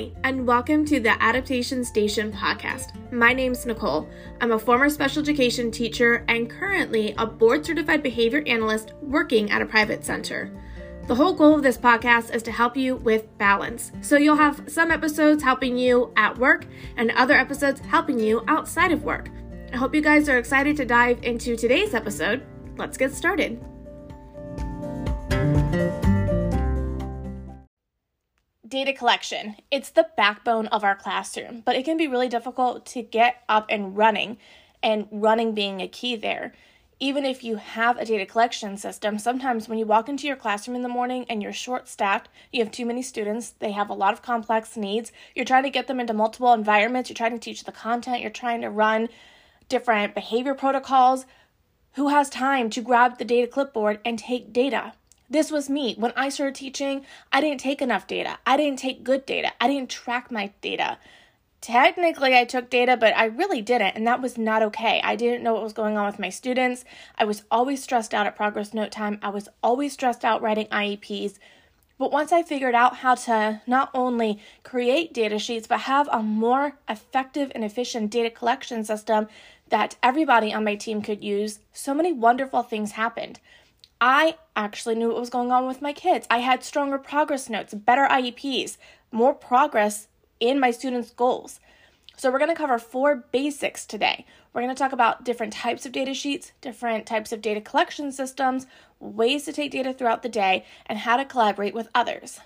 Hi, and welcome to the Adaptation Station podcast. My name's Nicole. I'm a former special education teacher and currently a board certified behavior analyst working at a private center. The whole goal of this podcast is to help you with balance. So you'll have some episodes helping you at work and other episodes helping you outside of work. I hope you guys are excited to dive into today's episode. Let's get started. Data collection. It's the backbone of our classroom, but it can be really difficult to get up and running, and running being a key there. Even if you have a data collection system, sometimes when you walk into your classroom in the morning and you're short staffed, you have too many students, they have a lot of complex needs, you're trying to get them into multiple environments, you're trying to teach the content, you're trying to run different behavior protocols. Who has time to grab the data clipboard and take data? This was me. When I started teaching, I didn't take enough data. I didn't take good data. I didn't track my data. Technically, I took data, but I really didn't, and that was not okay. I didn't know what was going on with my students. I was always stressed out at progress note time. I was always stressed out writing IEPs. But once I figured out how to not only create data sheets, but have a more effective and efficient data collection system that everybody on my team could use, so many wonderful things happened. I actually knew what was going on with my kids. I had stronger progress notes, better IEPs, more progress in my students' goals. So, we're going to cover four basics today. We're going to talk about different types of data sheets, different types of data collection systems, ways to take data throughout the day, and how to collaborate with others.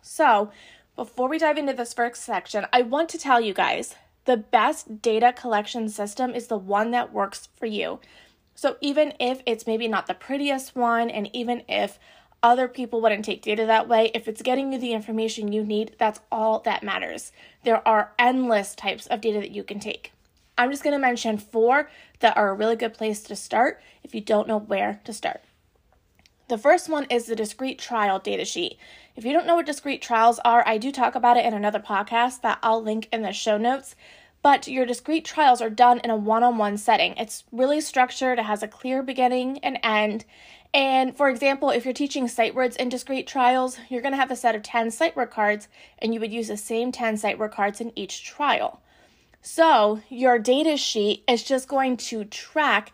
So, before we dive into this first section, I want to tell you guys the best data collection system is the one that works for you. So even if it's maybe not the prettiest one, and even if other people wouldn't take data that way, if it's getting you the information you need, that's all that matters. There are endless types of data that you can take. I'm just going to mention four that are a really good place to start if you don't know where to start. The first one is the discrete trial data sheet. If you don't know what discrete trials are, I do talk about it in another podcast that I'll link in the show notes but your discrete trials are done in a one on one setting. It's really structured, it has a clear beginning and end. And for example, if you're teaching sight words in discrete trials, you're going to have a set of 10 sight word cards, and you would use the same 10 sight word cards in each trial. So your data sheet is just going to track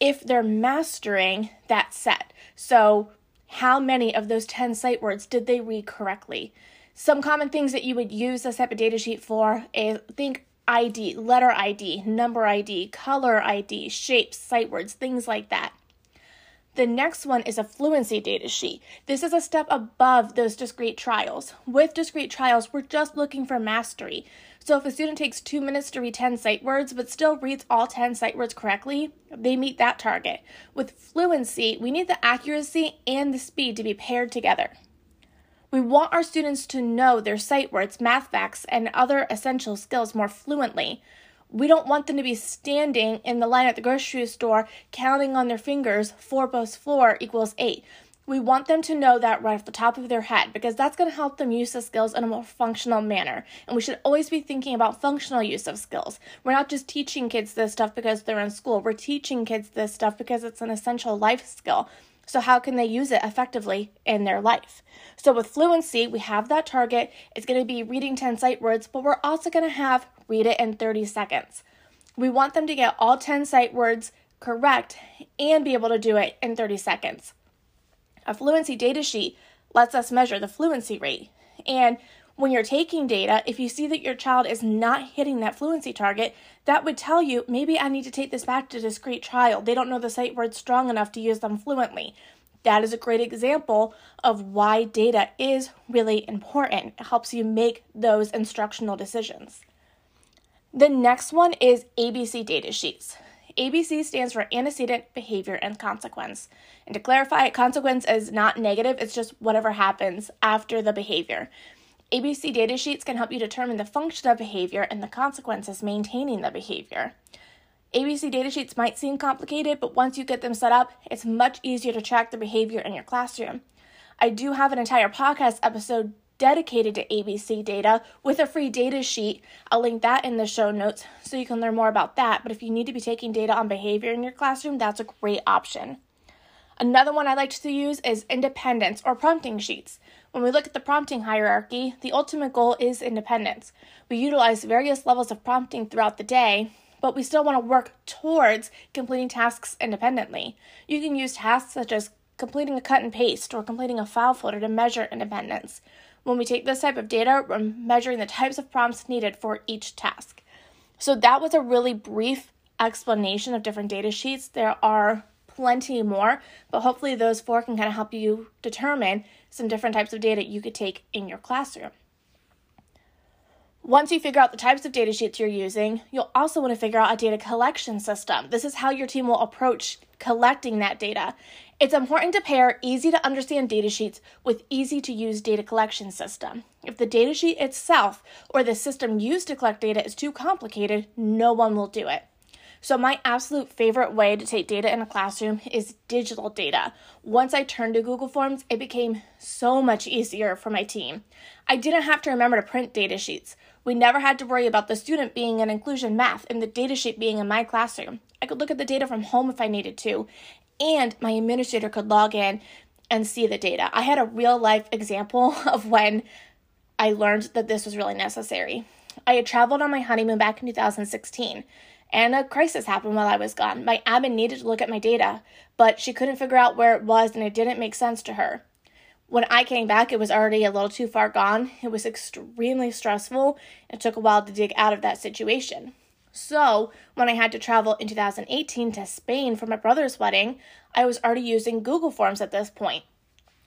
if they're mastering that set. So, how many of those 10 sight words did they read correctly? Some common things that you would use type of data sheet for is think ID, letter ID, number ID, color ID, shapes, sight words, things like that. The next one is a fluency data sheet. This is a step above those discrete trials. With discrete trials, we're just looking for mastery. So if a student takes two minutes to read 10 sight words but still reads all 10 sight words correctly, they meet that target. With fluency, we need the accuracy and the speed to be paired together. We want our students to know their sight words, math facts, and other essential skills more fluently. We don't want them to be standing in the line at the grocery store counting on their fingers 4 plus 4 equals 8. We want them to know that right off the top of their head because that's going to help them use the skills in a more functional manner. And we should always be thinking about functional use of skills. We're not just teaching kids this stuff because they're in school, we're teaching kids this stuff because it's an essential life skill. So, how can they use it effectively in their life? So, with fluency, we have that target. It's going to be reading 10 sight words, but we're also going to have read it in 30 seconds. We want them to get all 10 sight words correct and be able to do it in 30 seconds. A fluency data sheet lets us measure the fluency rate. And when you're taking data, if you see that your child is not hitting that fluency target, that would tell you maybe I need to take this back to discrete trial. They don't know the sight words strong enough to use them fluently. That is a great example of why data is really important. It helps you make those instructional decisions. The next one is ABC data sheets. ABC stands for antecedent, behavior, and consequence. And to clarify, consequence is not negative, it's just whatever happens after the behavior. ABC data sheets can help you determine the function of behavior and the consequences maintaining the behavior. ABC data sheets might seem complicated, but once you get them set up, it's much easier to track the behavior in your classroom. I do have an entire podcast episode dedicated to ABC data with a free data sheet. I'll link that in the show notes so you can learn more about that. But if you need to be taking data on behavior in your classroom, that's a great option. Another one I like to use is independence or prompting sheets. When we look at the prompting hierarchy, the ultimate goal is independence. We utilize various levels of prompting throughout the day, but we still want to work towards completing tasks independently. You can use tasks such as completing a cut and paste or completing a file folder to measure independence. When we take this type of data, we're measuring the types of prompts needed for each task. So that was a really brief explanation of different data sheets. There are plenty more, but hopefully those four can kind of help you determine some different types of data you could take in your classroom. Once you figure out the types of data sheets you're using, you'll also want to figure out a data collection system. This is how your team will approach collecting that data. It's important to pair easy to understand data sheets with easy to use data collection system. If the data sheet itself or the system used to collect data is too complicated, no one will do it. So, my absolute favorite way to take data in a classroom is digital data. Once I turned to Google Forms, it became so much easier for my team. I didn't have to remember to print data sheets. We never had to worry about the student being in inclusion math and the data sheet being in my classroom. I could look at the data from home if I needed to, and my administrator could log in and see the data. I had a real life example of when I learned that this was really necessary. I had traveled on my honeymoon back in 2016 and a crisis happened while I was gone. My admin needed to look at my data, but she couldn't figure out where it was and it didn't make sense to her. When I came back, it was already a little too far gone. It was extremely stressful. It took a while to dig out of that situation. So, when I had to travel in 2018 to Spain for my brother's wedding, I was already using Google Forms at this point.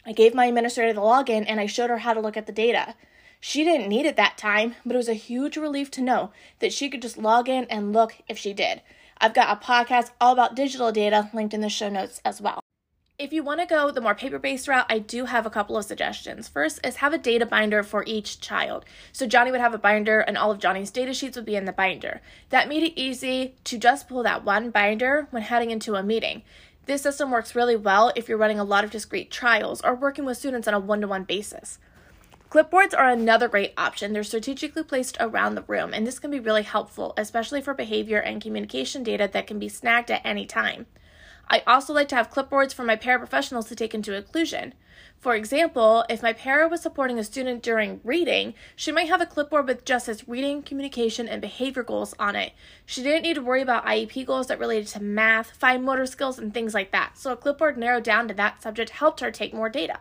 I gave my administrator the login and I showed her how to look at the data. She didn't need it that time, but it was a huge relief to know that she could just log in and look if she did. I've got a podcast all about digital data linked in the show notes as well. If you want to go the more paper based route, I do have a couple of suggestions. First is have a data binder for each child. So Johnny would have a binder, and all of Johnny's data sheets would be in the binder. That made it easy to just pull that one binder when heading into a meeting. This system works really well if you're running a lot of discrete trials or working with students on a one to one basis. Clipboards are another great option. They're strategically placed around the room, and this can be really helpful, especially for behavior and communication data that can be snagged at any time. I also like to have clipboards for my paraprofessionals to take into inclusion. For example, if my para was supporting a student during reading, she might have a clipboard with just his reading, communication, and behavior goals on it. She didn't need to worry about IEP goals that related to math, fine motor skills, and things like that. So a clipboard narrowed down to that subject helped her take more data.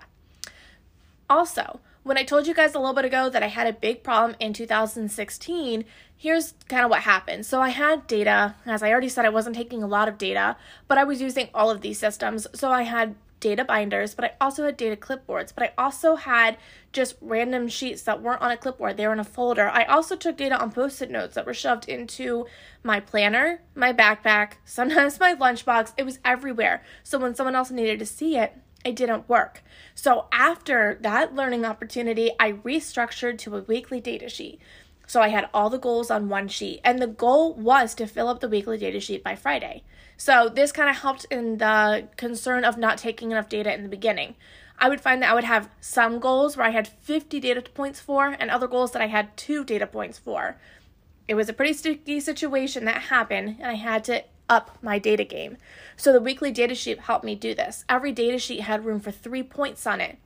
Also, when I told you guys a little bit ago that I had a big problem in 2016, here's kind of what happened. So I had data, as I already said, I wasn't taking a lot of data, but I was using all of these systems. So I had data binders, but I also had data clipboards, but I also had just random sheets that weren't on a clipboard, they were in a folder. I also took data on post it notes that were shoved into my planner, my backpack, sometimes my lunchbox. It was everywhere. So when someone else needed to see it, it didn't work. So after that learning opportunity, I restructured to a weekly data sheet. So I had all the goals on one sheet, and the goal was to fill up the weekly data sheet by Friday. So this kind of helped in the concern of not taking enough data in the beginning. I would find that I would have some goals where I had 50 data points for, and other goals that I had two data points for. It was a pretty sticky situation that happened, and I had to up my data game. So the weekly data sheet helped me do this. Every data sheet had room for three points on it.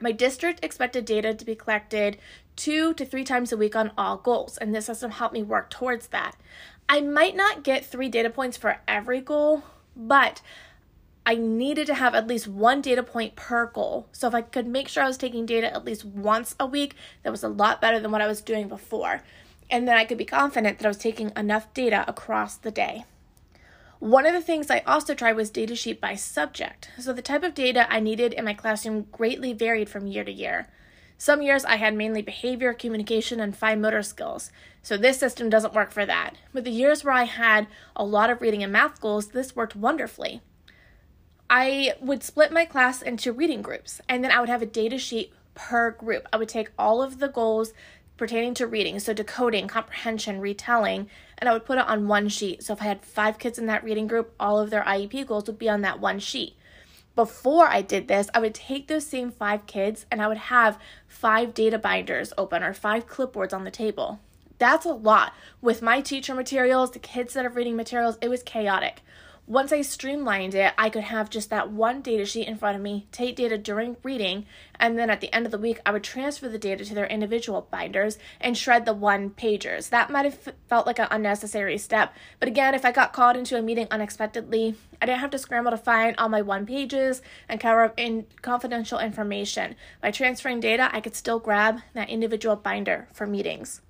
My district expected data to be collected two to three times a week on all goals, and this system helped me work towards that. I might not get three data points for every goal, but I needed to have at least one data point per goal. So if I could make sure I was taking data at least once a week, that was a lot better than what I was doing before. And then I could be confident that I was taking enough data across the day. One of the things I also tried was data sheet by subject. So the type of data I needed in my classroom greatly varied from year to year. Some years I had mainly behavior, communication, and fine motor skills, so this system doesn't work for that. But the years where I had a lot of reading and math goals, this worked wonderfully. I would split my class into reading groups, and then I would have a data sheet per group. I would take all of the goals pertaining to reading, so decoding, comprehension, retelling, and I would put it on one sheet. So if I had five kids in that reading group, all of their IEP goals would be on that one sheet. Before I did this, I would take those same five kids and I would have five data binders open or five clipboards on the table. That's a lot. With my teacher materials, the kids that are reading materials, it was chaotic. Once I streamlined it, I could have just that one data sheet in front of me, take data during reading, and then at the end of the week, I would transfer the data to their individual binders and shred the one pagers. That might have felt like an unnecessary step, but again, if I got called into a meeting unexpectedly, I didn't have to scramble to find all my one pages and cover up in confidential information. By transferring data, I could still grab that individual binder for meetings.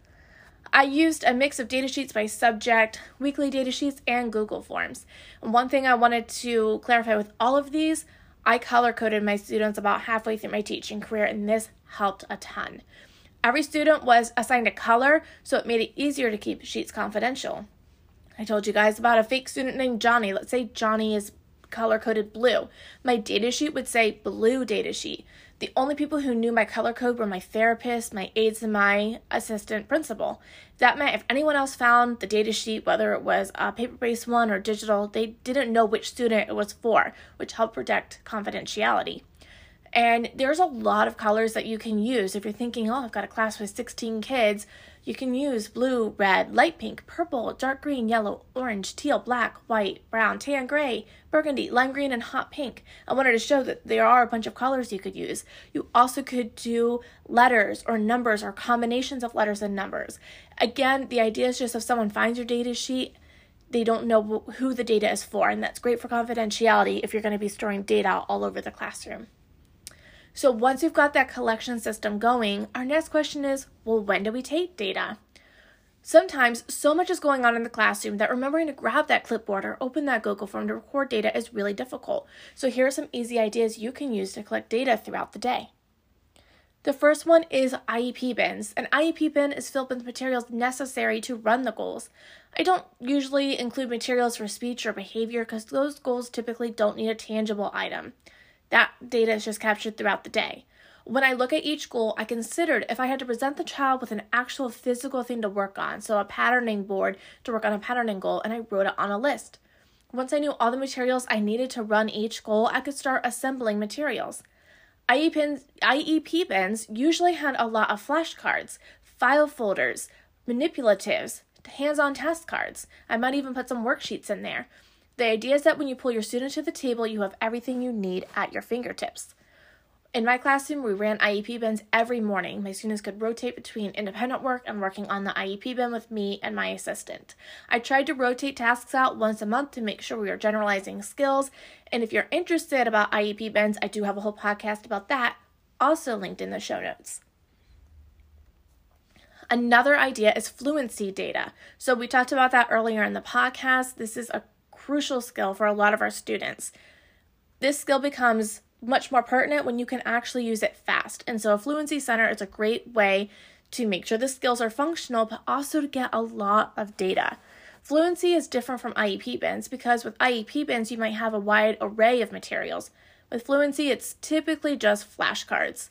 I used a mix of data sheets by subject, weekly data sheets, and Google Forms. And one thing I wanted to clarify with all of these, I color coded my students about halfway through my teaching career, and this helped a ton. Every student was assigned a color, so it made it easier to keep sheets confidential. I told you guys about a fake student named Johnny. Let's say Johnny is color coded blue. My data sheet would say blue data sheet. The only people who knew my color code were my therapist, my aides, and my assistant principal. That meant if anyone else found the data sheet, whether it was a paper based one or digital, they didn't know which student it was for, which helped protect confidentiality. And there's a lot of colors that you can use. If you're thinking, oh, I've got a class with 16 kids, you can use blue, red, light pink, purple, dark green, yellow, orange, teal, black, white, brown, tan, gray, burgundy, lime green, and hot pink. I wanted to show that there are a bunch of colors you could use. You also could do letters or numbers or combinations of letters and numbers. Again, the idea is just if someone finds your data sheet, they don't know who the data is for, and that's great for confidentiality if you're going to be storing data all over the classroom. So once you've got that collection system going, our next question is well, when do we take data? Sometimes so much is going on in the classroom that remembering to grab that clipboard or open that Google form to record data is really difficult. So here are some easy ideas you can use to collect data throughout the day. The first one is IEP bins. An IEP bin is filled with materials necessary to run the goals. I don't usually include materials for speech or behavior because those goals typically don't need a tangible item. That data is just captured throughout the day. When I look at each goal, I considered if I had to present the child with an actual physical thing to work on, so a patterning board to work on a patterning goal, and I wrote it on a list. Once I knew all the materials I needed to run each goal, I could start assembling materials. IEP, IEP bins usually had a lot of flashcards, file folders, manipulatives, hands on task cards. I might even put some worksheets in there. The idea is that when you pull your student to the table, you have everything you need at your fingertips. In my classroom, we ran IEP bins every morning. My students could rotate between independent work and working on the IEP bin with me and my assistant. I tried to rotate tasks out once a month to make sure we were generalizing skills. And if you're interested about IEP bins, I do have a whole podcast about that, also linked in the show notes. Another idea is fluency data. So we talked about that earlier in the podcast. This is a crucial skill for a lot of our students. This skill becomes much more pertinent when you can actually use it fast. And so, a Fluency Center is a great way to make sure the skills are functional, but also to get a lot of data. Fluency is different from IEP bins because with IEP bins, you might have a wide array of materials. With Fluency, it's typically just flashcards.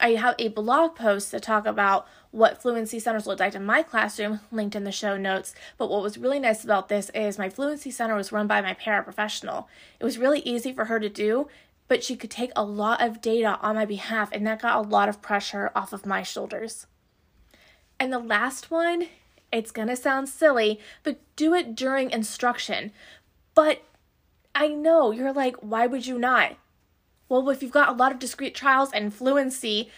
I have a blog post to talk about what fluency centers looked like in my classroom, linked in the show notes. But what was really nice about this is my fluency center was run by my paraprofessional. It was really easy for her to do, but she could take a lot of data on my behalf, and that got a lot of pressure off of my shoulders. And the last one, it's gonna sound silly, but do it during instruction. But I know you're like, why would you not? Well, if you've got a lot of discrete trials and fluency,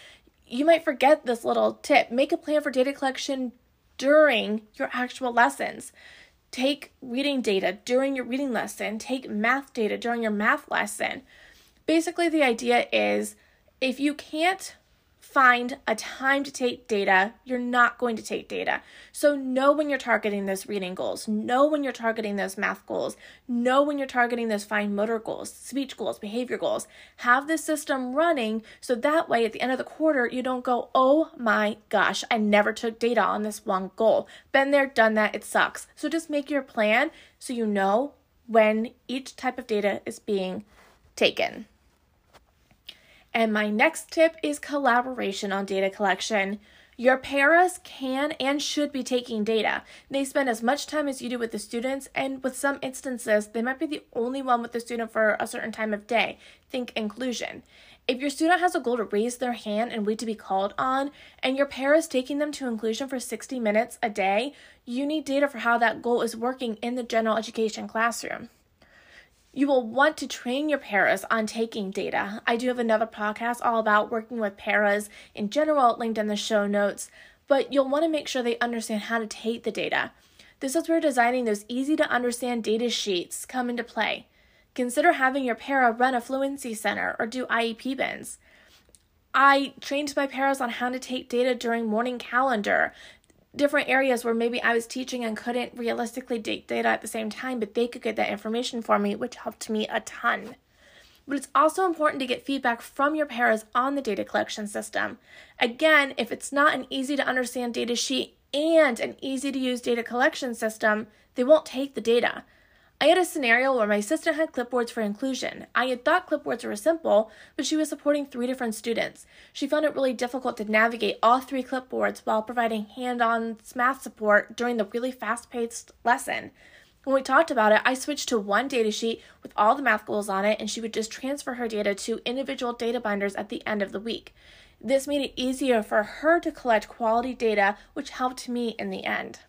you might forget this little tip. Make a plan for data collection during your actual lessons. Take reading data during your reading lesson. Take math data during your math lesson. Basically, the idea is if you can't find a time to take data, you're not going to take data. So know when you're targeting those reading goals, know when you're targeting those math goals, know when you're targeting those fine motor goals, speech goals, behavior goals. Have the system running so that way at the end of the quarter you don't go, "Oh my gosh, I never took data on this one goal." Been there, done that, it sucks. So just make your plan so you know when each type of data is being taken. And my next tip is collaboration on data collection. Your paras can and should be taking data. They spend as much time as you do with the students, and with some instances, they might be the only one with the student for a certain time of day. Think inclusion. If your student has a goal to raise their hand and wait to be called on, and your para is taking them to inclusion for 60 minutes a day, you need data for how that goal is working in the general education classroom. You will want to train your paras on taking data. I do have another podcast all about working with paras in general, linked in the show notes, but you'll want to make sure they understand how to take the data. This is where designing those easy to understand data sheets come into play. Consider having your para run a fluency center or do IEP bins. I trained my paras on how to take data during morning calendar, different areas where maybe I was teaching and couldn't realistically take data at the same time, but they could get that information for me, which helped me a ton. But it's also important to get feedback from your paras on the data collection system. Again, if it's not an easy to understand data sheet and an easy to use data collection system, they won't take the data. I had a scenario where my assistant had clipboards for inclusion. I had thought clipboards were simple, but she was supporting three different students. She found it really difficult to navigate all three clipboards while providing hand on math support during the really fast paced lesson. When we talked about it, I switched to one data sheet with all the math goals on it, and she would just transfer her data to individual data binders at the end of the week. This made it easier for her to collect quality data, which helped me in the end.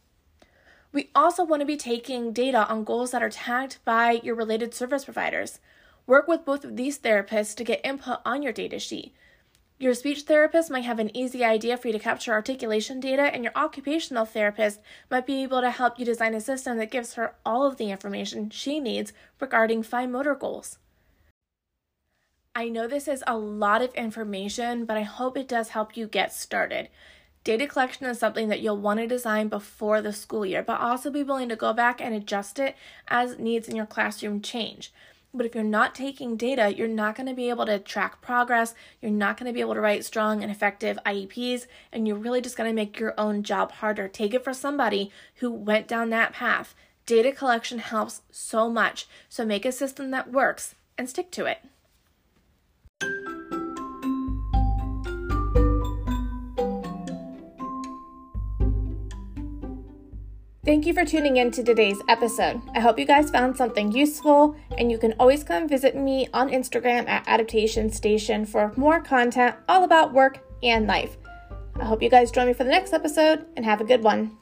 We also want to be taking data on goals that are tagged by your related service providers. Work with both of these therapists to get input on your data sheet. Your speech therapist might have an easy idea for you to capture articulation data, and your occupational therapist might be able to help you design a system that gives her all of the information she needs regarding fine motor goals. I know this is a lot of information, but I hope it does help you get started. Data collection is something that you'll want to design before the school year, but also be willing to go back and adjust it as needs in your classroom change. But if you're not taking data, you're not going to be able to track progress. You're not going to be able to write strong and effective IEPs, and you're really just going to make your own job harder. Take it for somebody who went down that path. Data collection helps so much, so make a system that works and stick to it. Thank you for tuning in to today's episode. I hope you guys found something useful, and you can always come visit me on Instagram at Adaptation Station for more content all about work and life. I hope you guys join me for the next episode and have a good one.